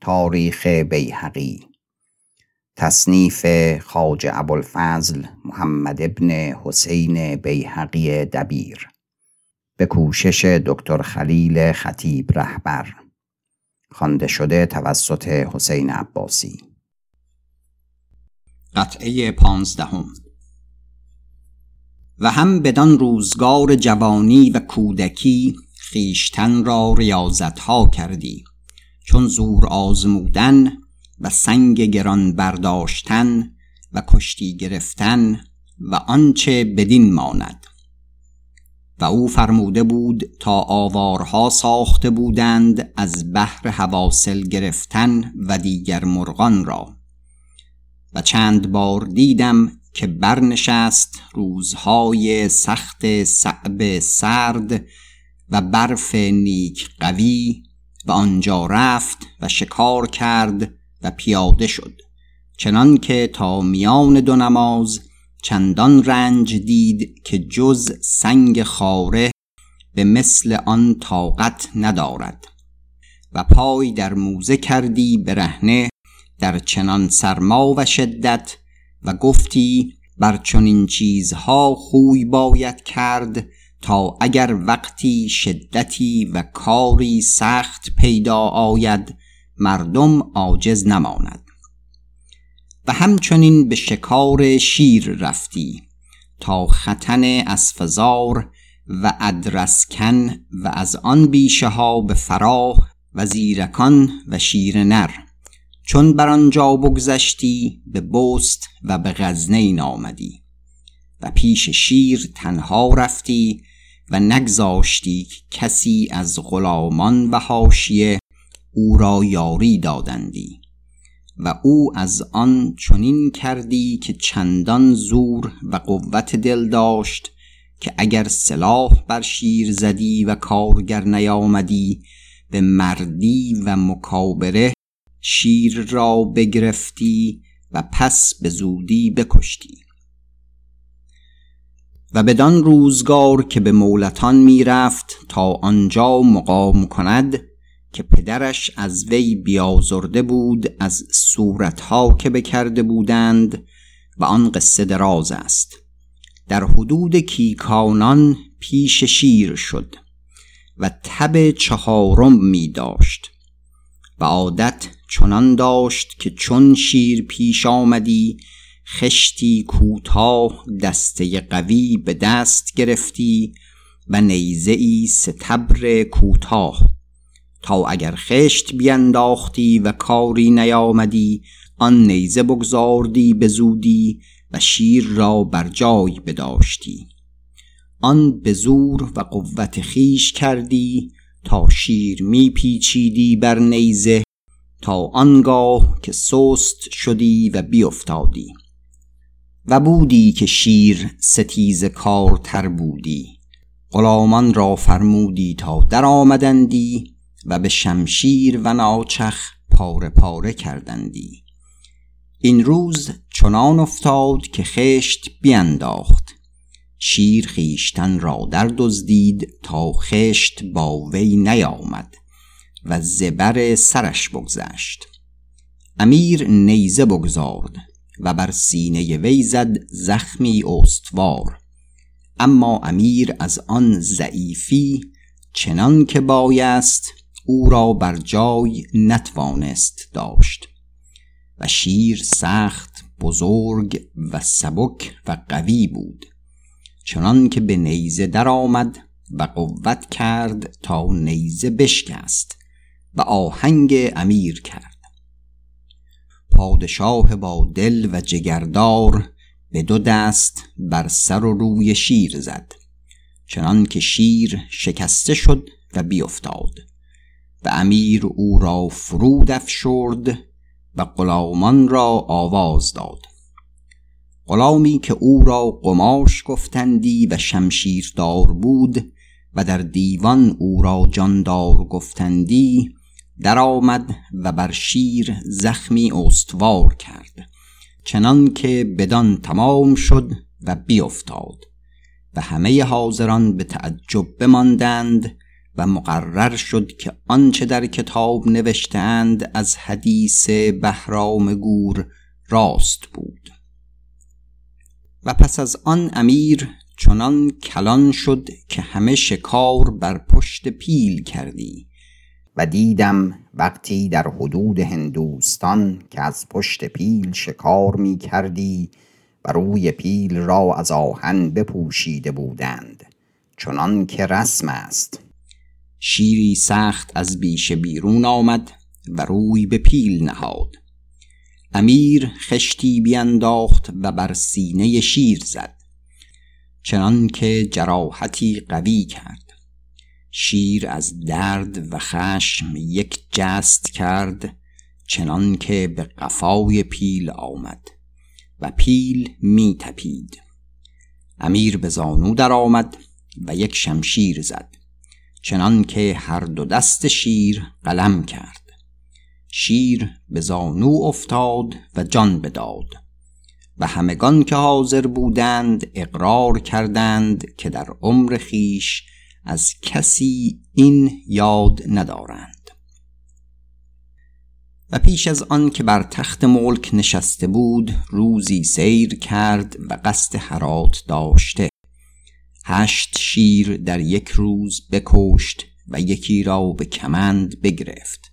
تاریخ بیهقی. تصنیف خاج ابوالفضل محمد ابن حسین بیهقی دبیر. به کوشش دکتر خلیل خطیب رهبر. خوانده شده توسط حسین عباسی. قطعه پانزدهم. و هم بدان روزگار جوانی و کودکی خیشتن را ریاضت ها کردی. چون زور آزمودن و سنگ گران برداشتن و کشتی گرفتن و آنچه بدین ماند. و او فرموده بود تا آوارها ساخته بودند از بحر حواصل گرفتن و دیگر مرغان را. و چند بار دیدم که برنشست روزهای سخت صعب سرد و برف نیک قوی و آنجا رفت و شکار کرد و پیاده شد. چنان که تا میان دو نماز چندان رنج دید که جز سنگ خاره به مثل آن طاقت ندارد. و پای در موزه کردی برهنه در چنان سرما و شدت و گفتی بر چنین چیزها خوی باید کرد تا اگر وقتی شدتی و کاری سخت پیدا آید مردم عاجز نماند. و همچنین به شکار شیر رفتی تا ختن اسفزار و ادرسکن و از آن بیشه ها به فراه و زیرکان و شیر نر. چون بر آنجا بگذشتی به بست و به غزنین آمدی. و پیش شیر تنها رفتی و نگذاشتی کسی از غلامان و حاشیه او را یاری دادندی و او از آن چنین کردی که چندان زور و قوت دل داشت که اگر سلاح بر شیر زدی و کارگر نیامدی به مردی و مکابره شیر را بگرفتی و پس به زودی بکشتی. و بدان روزگار که به مولتان می‌رفت تا آنجا مقام کند که پدرش از وی بیازرده بود از صورتها که بکرده بودند و آن قصه دراز است. در حدود کیکانان پیش شیر شد و تب چهارم می داشت و عادت چنان داشت که چون شیر پیش آمدی خشتی کوتاه دسته قوی به دست گرفتی و نیزه ای ستبر کوتاه. تا اگر خشت بینداختی و کاری نیامدی آن نیزه بگذاردی به زودی و شیر را بر جای بداشتی. آن به زور و قوت خیش کردی تا شیر میپیچیدی بر نیزه تا آنگاه که سست شدی و بیافتادی و بودی که شیر ستیز تر بودی. غلامان را فرمودی تا در آمدندی و به شمشیر و ناچخ پاره پاره کردندی. این روز چنان افتاد که خشت بینداخت. شیر خیشتن را در دزدید تا خشت با وی نیامد و زبر سرش بگذشت. امیر نیزه بگذارد. و بر سینه وی زد زخمی استوار. اما امیر از آن ضعیفی چنان که بایست او را بر جای نتوانست داشت و شیر سخت بزرگ و سبک و قوی بود. چنان که به نیزه در آمد و قوت کرد تا نیزه بشکست و آهنگ امیر کرد. پادشاه با دل و جگردار به دو دست بر سر و روی شیر زد. چنان که شیر شکسته شد و بیافتاد. و امیر او را فرود افشرد و غلامان را آواز داد. غلامی که او را قماش گفتندی و شمشیردار بود و در دیوان او را جاندار گفتندی درآمد و بر شیر زخمی استوار کرد. چنان که بدان تمام شد و بیافتاد و همه حاضران به تعجب بماندند و مقرر شد که آنچه در کتاب نوشتهاند از حدیث بهرام گور راست بود. و پس از آن امیر چنان کلان شد که همه شکار بر پشت پیل کردی. و دیدم وقتی در حدود هندوستان که از پشت پیل شکار می کردی و روی پیل را از آهن بپوشیده بودند. چنان که رسم است. شیری سخت از بیش بیرون آمد و روی به پیل نهاد. امیر خشتی بینداخت و بر سینه شیر زد. چنان که جراحتی قوی کرد. شیر از درد و خشم یک جست کرد چنان که به قفای پیل آمد و پیل می تپید. امیر به زانو در آمد و یک شمشیر زد چنان که هر دو دست شیر قلم کرد. شیر به زانو افتاد و جان بداد و همگان که حاضر بودند اقرار کردند که در عمر خیش از کسی این یاد ندارند. و پیش از آن که بر تخت ملک نشسته بود روزی سیر کرد و قصد حرات داشته. هشت شیر در یک روز بکشت و یکی را به کمند بگرفت.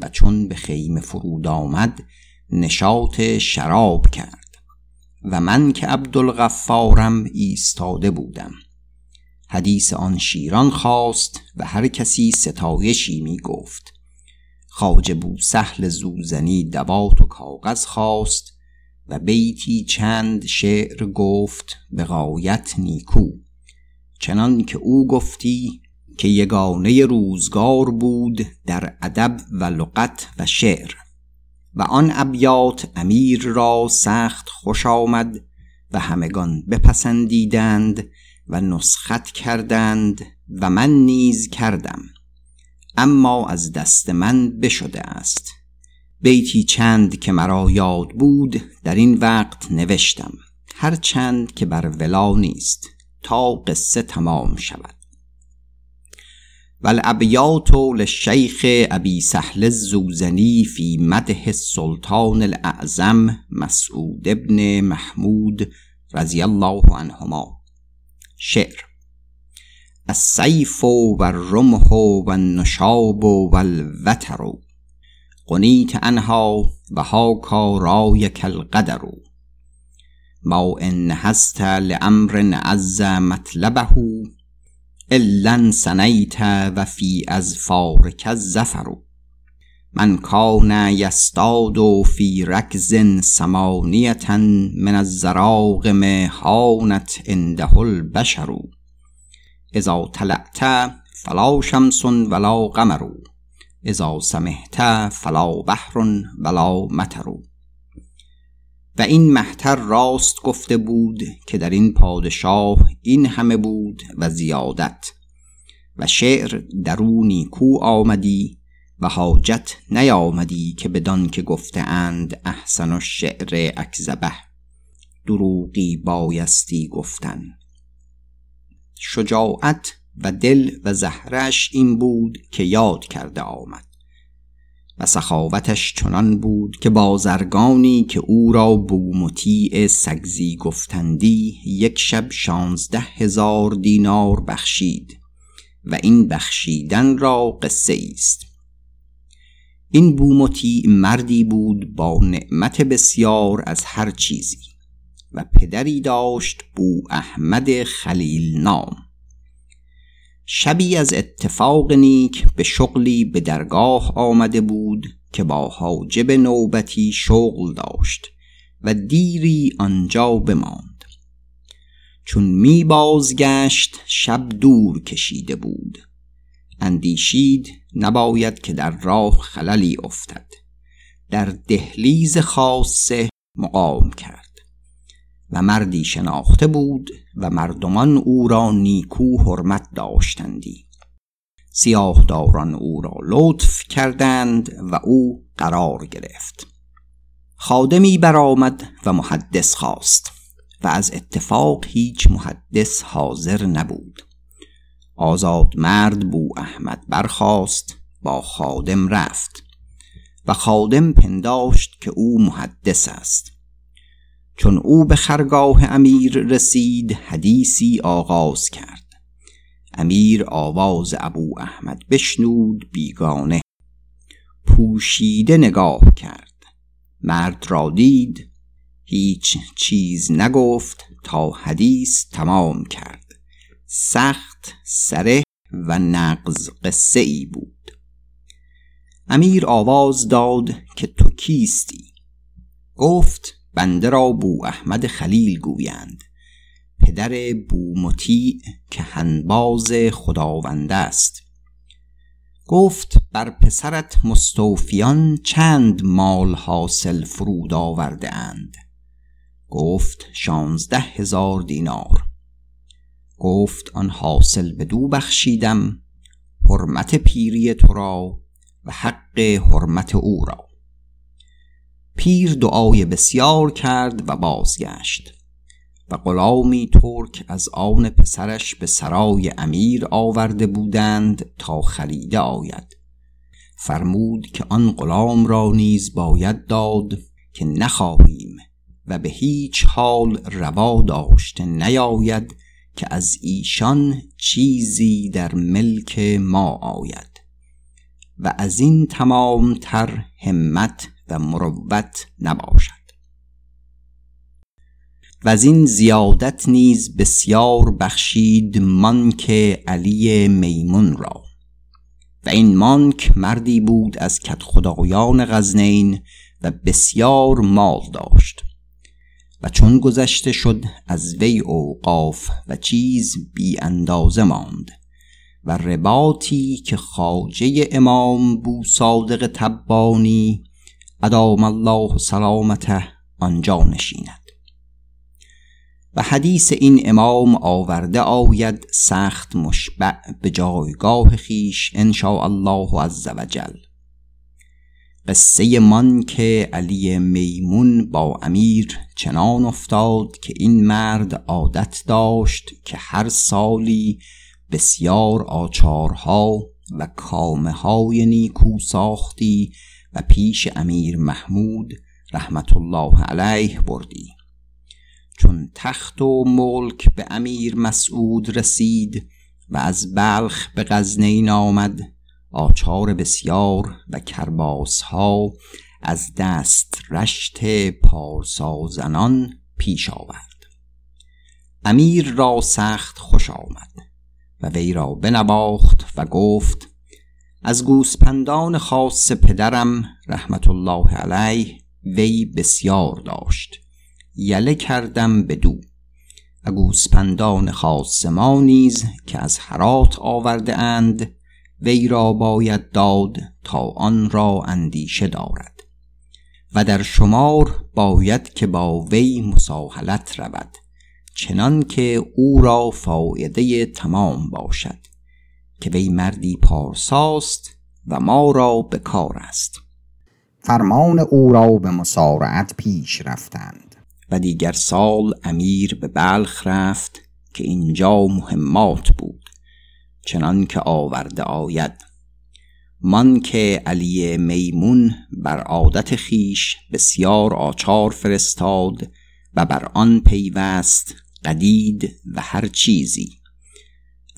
و چون به خیمه فرود آمد نشاط شراب کرد. و من که عبدالغفارم ایستاده بودم. حدیث آن شیران خواست و هر کسی ستایشی می گفت. خواجه بو سهل زوزنی دوات و کاغذ خواست و بیتی چند شعر گفت به غایت نیکو. چنان که او گفتی که یگانه روزگار بود در ادب و لغت و شعر. و آن ابیات امیر را سخت خوش آمد و همگان بپسندیدند و نسخت کردند و من نیز کردم. اما از دست من بشده است. بیتی چند که مرا یاد بود در این وقت نوشتم. هر چند که بر ولا نیست تا قصه تمام شود. والابیات للشیخ ابی سهل الزوزنی فی مده السلطان الاعظم مسعود ابن محمود رضی الله عنهما. شعر. السیف و الرمح و النشاب و الوتر. قنیت انها و هاکا رایک القدر. ما ان هست لامر عز مطلبه. الا سنیت و فی اظفارک الزفر من کان یستاد فی رکز سمانیة من الزراغم هانت عنده البشر. اذا طلعت فلا شمس ولا قمر. اذا سمحت فلا بحر ولا مطر. و این محتر راست گفته بود که در این پادشاه این همه بود و زیادت. و شعر درونی کو آمدی و حاجت نیامدی که بدان که گفته اند احسن و شعر اکذبه. دروغی بایستی گفتن. شجاعت و دل و زهرش این بود که یاد کرده آمد. و سخاوتش چنان بود که بازرگانی که او را بومطیع سگزی گفتندی یک شب شانزده هزار دینار بخشید و این بخشیدن را قصه است این بومطیع مردی بود با نعمت بسیار از هر چیزی و پدری داشت بو احمد خلیل نام. شبی از اتفاق نیک به شغلی به درگاه آمده بود که با حاجب نوبتی شغل داشت و دیری آنجا بماند. چون می بازگشت شب دور کشیده بود. اندیشید نباید که در راه خللی افتد. در دهلیز خاصه مقام کرد. و مردی شناخته بود و مردمان او را نیکو حرمت داشتندی. سیاهداران او را لطف کردند و او قرار گرفت. خادمی برآمد و محدث خواست و از اتفاق هیچ محدث حاضر نبود. آزاد مرد بو احمد برخاست با خادم رفت. و خادم پنداشت که او محدث است. چون او به خرگاه امیر رسید حدیثی آغاز کرد. امیر آواز ابو احمد بشنود بیگانه پوشیده نگاه کرد. مرد را دید هیچ چیز نگفت تا حدیث تمام کرد. سخت سره و نقض قصه ای بود. امیر آواز داد که تو کیستی؟ گفت بنده را بو احمد خلیل گویند. پدر بو مطیع که هنباز خداونده است. گفت بر پسرت مستوفیان چند مال حاصل فرود آورده اند. گفت شانزده هزار دینار. گفت آن حاصل به دو بخشیدم حرمت پیری تو را و حق حرمت او را. پیر دعای بسیار کرد و بازگشت و غلامی ترک از آن پسرش به سرای امیر آورده بودند تا خریده آید. فرمود که آن غلام را نیز باید داد که نخواهیم و به هیچ حال روا داشته نیاید که از ایشان چیزی در ملک ما آید و از این تمام تر همت و مروت نباشد. و از این زیادت نیز بسیار بخشید مانک علی میمون را. و این مانک مردی بود از خدایان غزنین و بسیار مال داشت. و چون گذشته شد از وی اوقاف و چیز بی اندازه ماند و رباطی که خاجه امام بو صادق تبانی ادام الله سلامته آنجا نشیند. و حدیث این امام آورده آید سخت مشبع به جایگاه خیش انشاء الله عز وجل قصه من که علی میمون با امیر چنان افتاد که این مرد عادت داشت که هر سالی بسیار آچارها و کامه های نیکو ساختی و پیش امیر محمود رحمت الله علیه بردی. چون تخت و ملک به امیر مسعود رسید و از بلخ به غزنین آمد آچار بسیار و کرباس ها از دست رشت پارسازنان پیش آورد. امیر را سخت خوش آمد و وی را بنباخت و گفت از گوسپندان خاص پدرم رحمت الله علیه وی بسیار داشت. یله کردم به دو و گوسپندان خاص ما نیز که از حرات آورده اند وی را باید داد تا آن را اندیشه دارد. و در شمار باید که با وی مساهلت رود چنان که او را فایده تمام باشد که وی مردی پارساست و ما را به کار است. فرمان او را به مسارعت پیش رفتند. و دیگر سال امیر به بلخ رفت که اینجا مهمات بود. چنان که آورده آید. من که علی میمون بر عادت خیش بسیار آچار فرستاد و بر آن پیوست قدید و هر چیزی.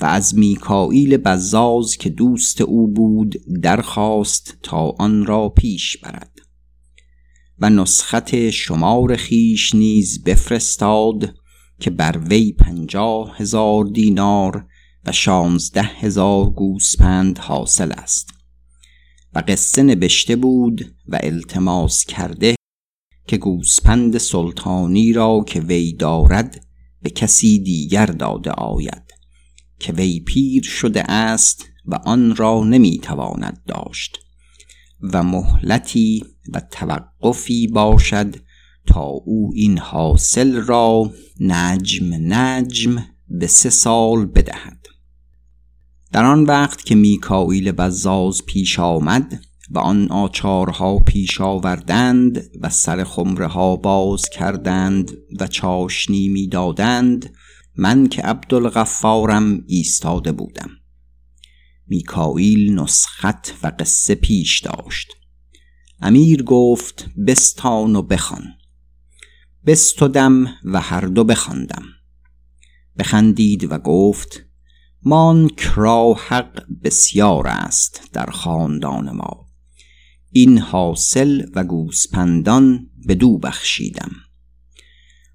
و از میکائیل بزاز که دوست او بود درخواست تا آن را پیش برد. و نسخت شمار خیش نیز بفرستاد که بر وی پنجاه هزار دینار و شانزده هزار گوسپند حاصل است. و قصه نبشته بود و التماس کرده که گوسپند سلطانی را که وی دارد به کسی دیگر داده آید که وی پیر شده است و آن را نمی‌تواند داشت و مهلتی و توقفی باشد تا او این حاصل را نجم نجم به سه سال بدهد. در آن وقت که میکائیل بزاز پیش آمد و آن آچارها پیش آوردند و سر خمره ها باز کردند و چاشنی می دادند من که عبدالغفارم ایستاده بودم. میکائیل نسخت و قصه پیش داشت. امیر گفت بستان و بخوان. بستدم و هر دو بخواندم. بخندید و گفت مانک را حق بسیار است در خاندان ما. این حاصل و گوسپندان دو بخشیدم.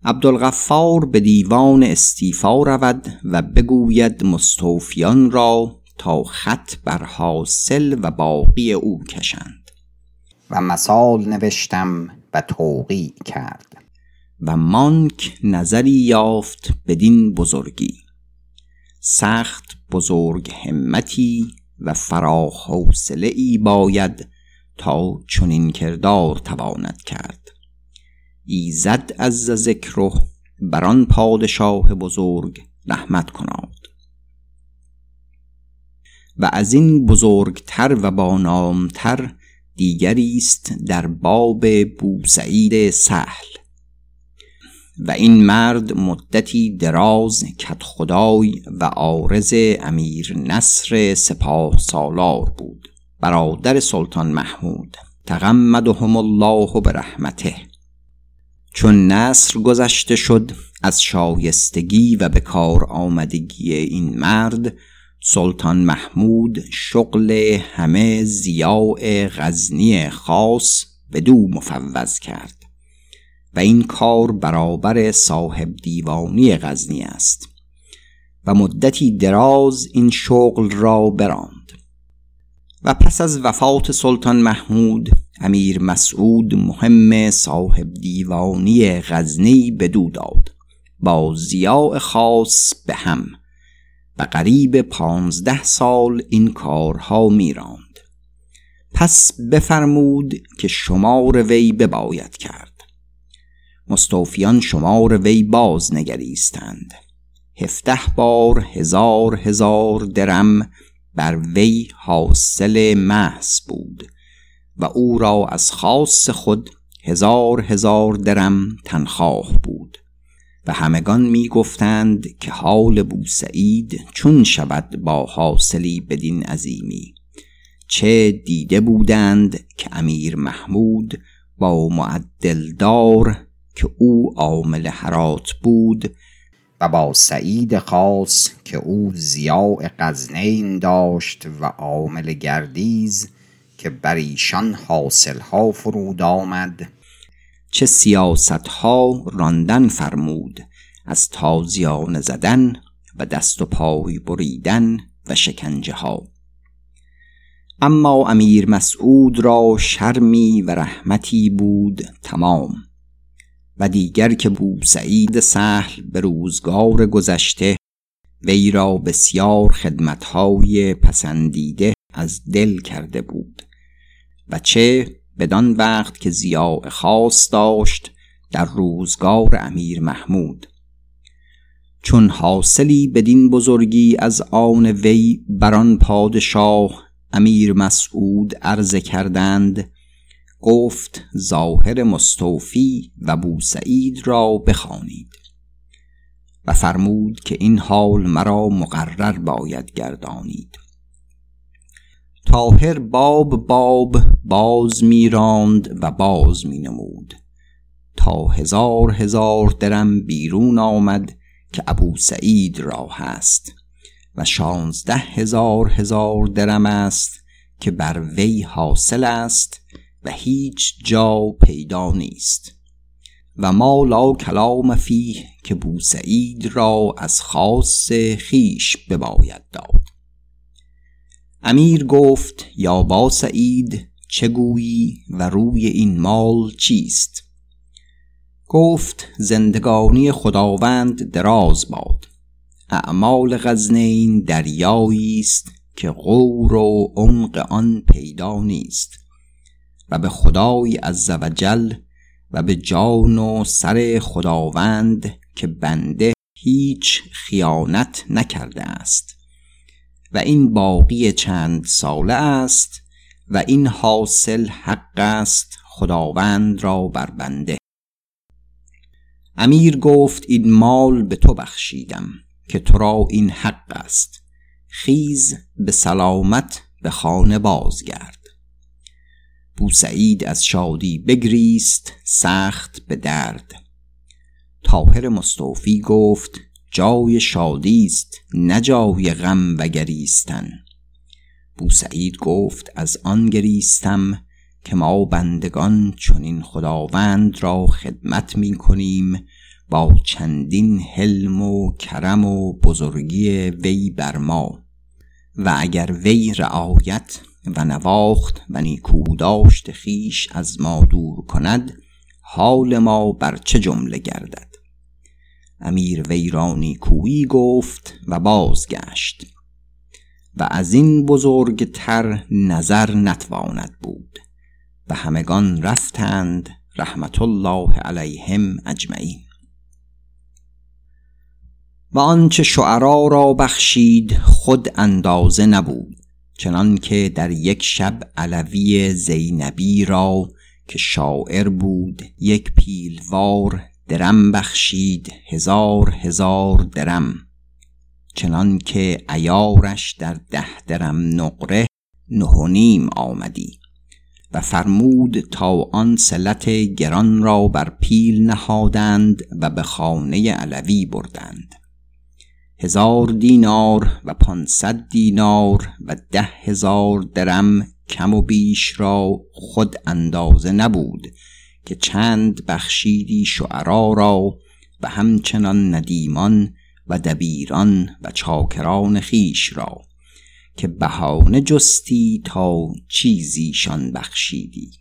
عبدالغفار به دیوان استیفا رود و بگوید مستوفیان را تا خط بر حاصل و باقی او کشند. و مثال نوشتم و توقی کرد. و مانک نظری یافت بدین بزرگی. سخت بزرگ همتی و فراخ ای باید تا چنین کردار تواند کرد. ایزد از ذکره بر آن پادشاه بزرگ رحمت کناد. و از این بزرگتر و بانامتر دیگری است در باب بوسعید سهل. و این مرد مدتی دراز کت خدای و عارض امیر نصر سپاه سالار بود. برادر سلطان محمود. تغمدهم الله به رحمته چون نصر گذشته شد از شایستگی و به کار آمدگی این مرد سلطان محمود شغل همه زیاء غزنی خاص به دو مفوض کرد. و این کار برابر صاحب دیوانی غزنی است. و مدتی دراز این شغل را براند. و پس از وفات سلطان محمود امیر مسعود مهم صاحب دیوانی غزنی بدو داد. با زیاء خاص به هم. و قریب پانزده سال این کارها میراند. پس بفرمود که شمار وی بباید کرد. مستوفیان شمار وی باز نگریستند. هفته بار هزار هزار درم بر وی حاصل محض بود و او را از خاص خود هزار هزار درم تنخواه بود و همگان می گفتند که حال بوسعید چون شود با حاصلی بدین عظیمی. چه دیده بودند که امیر محمود با معدلدار که او عامل حرات بود و با سعید خاص که او زیاء قزنین داشت و عامل گردیز که بر ایشان حاصل ها فرود آمد چه سیاست ها راندن فرمود از تازیان زدن و دست و پای بریدن و شکنجه ها اما امیر مسعود را شرمی و رحمتی بود تمام. و دیگر که بو سعید سهل به روزگار گذشته وی را بسیار خدمتهای پسندیده از دل کرده بود و چه بدان وقت که زیاء خاص داشت در روزگار امیر محمود. چون حاصلی بدین بزرگی از آن وی بران پادشاه امیر مسعود عرضه کردند گفت ظاهر مستوفی و بوسعید را بخوانید و فرمود که این حال مرا مقرر باید گردانید. تاهر باب باب باز میراند و باز مینمود. تا هزار هزار درم بیرون آمد که ابو سعید را هست و شانزده هزار هزار درم است که بر وی حاصل است و هیچ جا پیدا نیست. و ما لا کلام فیه که بوسعید را از خاص خیش بباید داد. امیر گفت یا با سعید چه گویی و روی این مال چیست؟ گفت زندگانی خداوند دراز باد. اعمال غزنین دریایی است که غور و عمق آن پیدا نیست. و به خدای عزوجل و به جان و سر خداوند که بنده هیچ خیانت نکرده است. و این باقی چند ساله است و این حاصل حق است خداوند را بر بنده. امیر گفت این مال به تو بخشیدم که تو را این حق است. خیز به سلامت به خانه بازگرد. بوسعید از شادی بگریست سخت به درد. طاهر مستوفی گفت جای شادی است نه جای غم و گریستن. بوسعید گفت از آن گریستم که ما بندگان چنین خداوند را خدمت می کنیم با چندین حلم و کرم و بزرگی وی بر ما. و اگر وی رعایت و نواخت و نیکوداشت خیش از ما دور کند حال ما بر چه جمله گردد؟ امیر ویرانی کویی گفت و بازگشت. و از این بزرگتر نظر نتواند بود. و همگان رفتند رحمت الله علیهم اجمعین. و آنچه شعرا را بخشید خود اندازه نبود. چنان که در یک شب علوی زینبی را که شاعر بود یک پیلوار درم بخشید هزار هزار درم. چنان که ایارش در ده درم نقره نهونیم آمدی و فرمود تا آن سلت گران را بر پیل نهادند و به خانه علوی بردند. هزار دینار و پانصد دینار و ده هزار درم کم و بیش را خود اندازه نبود که چند بخشیدی شعرا را و همچنان ندیمان و دبیران و چاکران خیش را که بهانه جستی تا چیزیشان بخشیدی.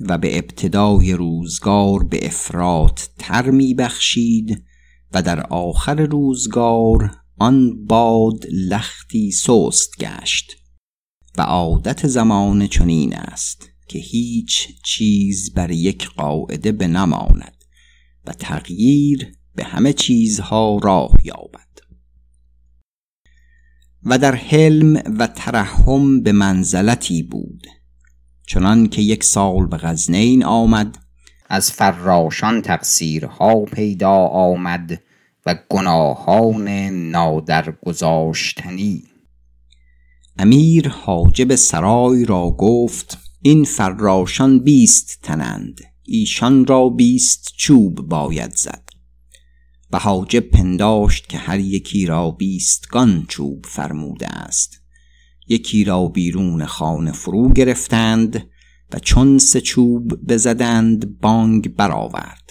و به ابتدای روزگار به افراد تر می بخشید و در آخر روزگار آن باد لختی سست گشت و عادت زمان چنین است که هیچ چیز بر یک قاعده بنماند و تغییر به همه چیزها راه یابد. و در حلم و ترحم به منزلتی بود. چنان که یک سال به غزنین آمد از فراشان تقصیرها پیدا آمد و گناهان نادرگذاشتنی. امیر حاجب سرای را گفت این فراشان بیست تنند ایشان را بیست چوب باید زد. و حاجب پنداشت که هر یکی را بیستگان چوب فرموده است. یکی را بیرون خانه فرو گرفتند و چون سه چوب بزدند بانگ برآورد.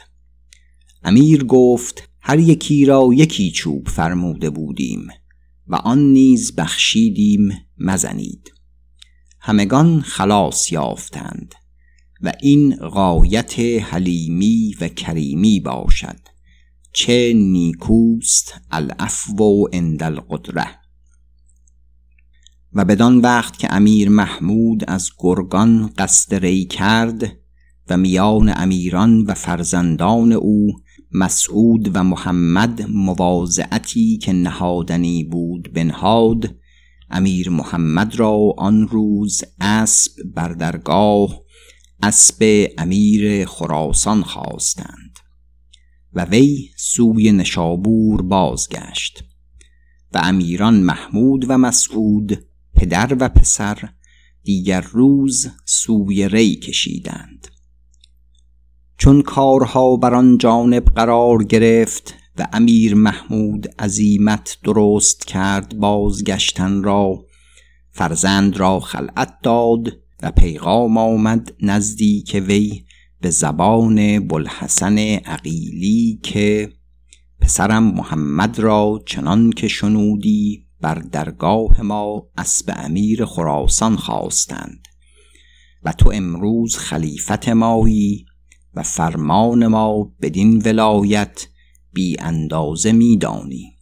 امیر گفت هر یکی را یکی چوب فرموده بودیم و آن نیز بخشیدیم مزنید. همگان خلاص یافتند و این غایت حلیمی و کریمی باشد. چه نیکوست العفو عند القدره و بدان وقت که امیر محمود از گرگان قصد ری کرد و میان امیران و فرزندان او مسعود و محمد مواضعتی که نهادنی بود بنهاد امیر محمد را آن روز اسب بر درگاه اسب امیر خراسان خواستند و وی سوی نشابور بازگشت و امیران محمود و مسعود پدر و پسر دیگر روز سوی ری کشیدند. چون کارها بر آن جانب قرار گرفت و امیر محمود عزیمت درست کرد بازگشتن را فرزند را خلعت داد و پیغام آمد نزدیک وی به زبان بلحسن عقیلی که پسرم محمد را چنان که شنودی بر درگاه ما اسب امیر خراسان خواستند و تو امروز خلیفت مایی و فرمان ما بدین ولایت بی اندازه میدانی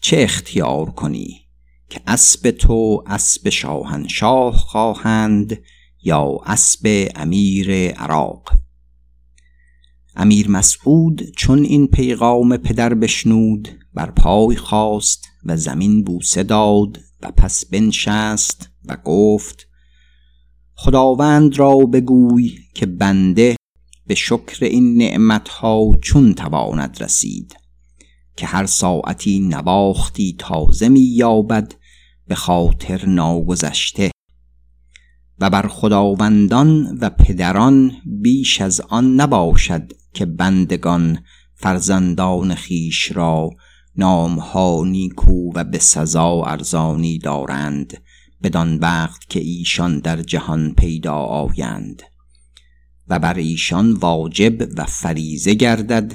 چه اختیار کنی که اسب تو اسب شاهنشاه خواهند یا اسب امیر عراق؟ امیر مسعود چون این پیغام پدر بشنود بر پای خواست و زمین بوسه داد و پس بنشست و گفت خداوند را بگوی که بنده به شکر این نعمتها چون تواند رسید که هر ساعتی نواختی تازه می یابد به خاطر ناگذشته. و بر خداوندان و پدران بیش از آن نباشد که بندگان فرزندان خیش را نامها نیکو و به سزا ارزانی دارند بدان وقت که ایشان در جهان پیدا آیند. و بر ایشان واجب و فریزه گردد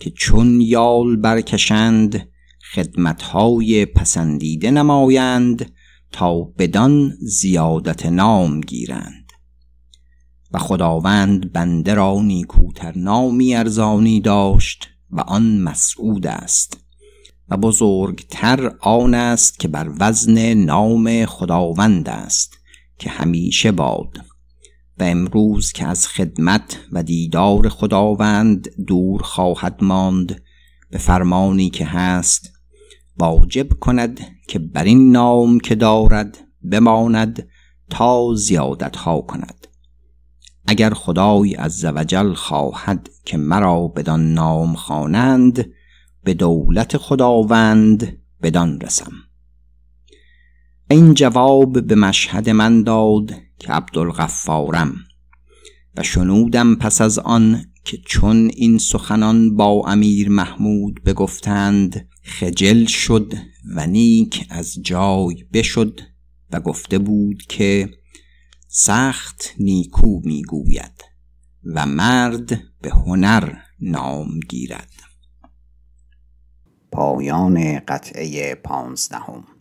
که چون یال برکشند خدمتهای پسندیده نمایند تا بدان زیادت نام گیرند. و خداوند بنده را نیکوتر نامی ارزانی داشت و آن مسعود است. و بزرگتر آن است که بر وزن نام خداوند است که همیشه باد. و امروز که از خدمت و دیدار خداوند دور خواهد ماند به فرمانی که هست واجب کند که بر این نام که دارد بماند تا زیادت ها کند. اگر خدای عزوجل خواهد که مرا بدان نام خوانند به دولت خداوند بدان رسم. این جواب به مشهد من داد که عبدالغفارم و شنودم پس از آن که چون این سخنان با امیر محمود بگفتند خجل شد و نیک از جای بشد و گفته بود که سخت نیکو می‌گوید و مرد به هنر نام گیرد. پایان قطعه پانزدهم.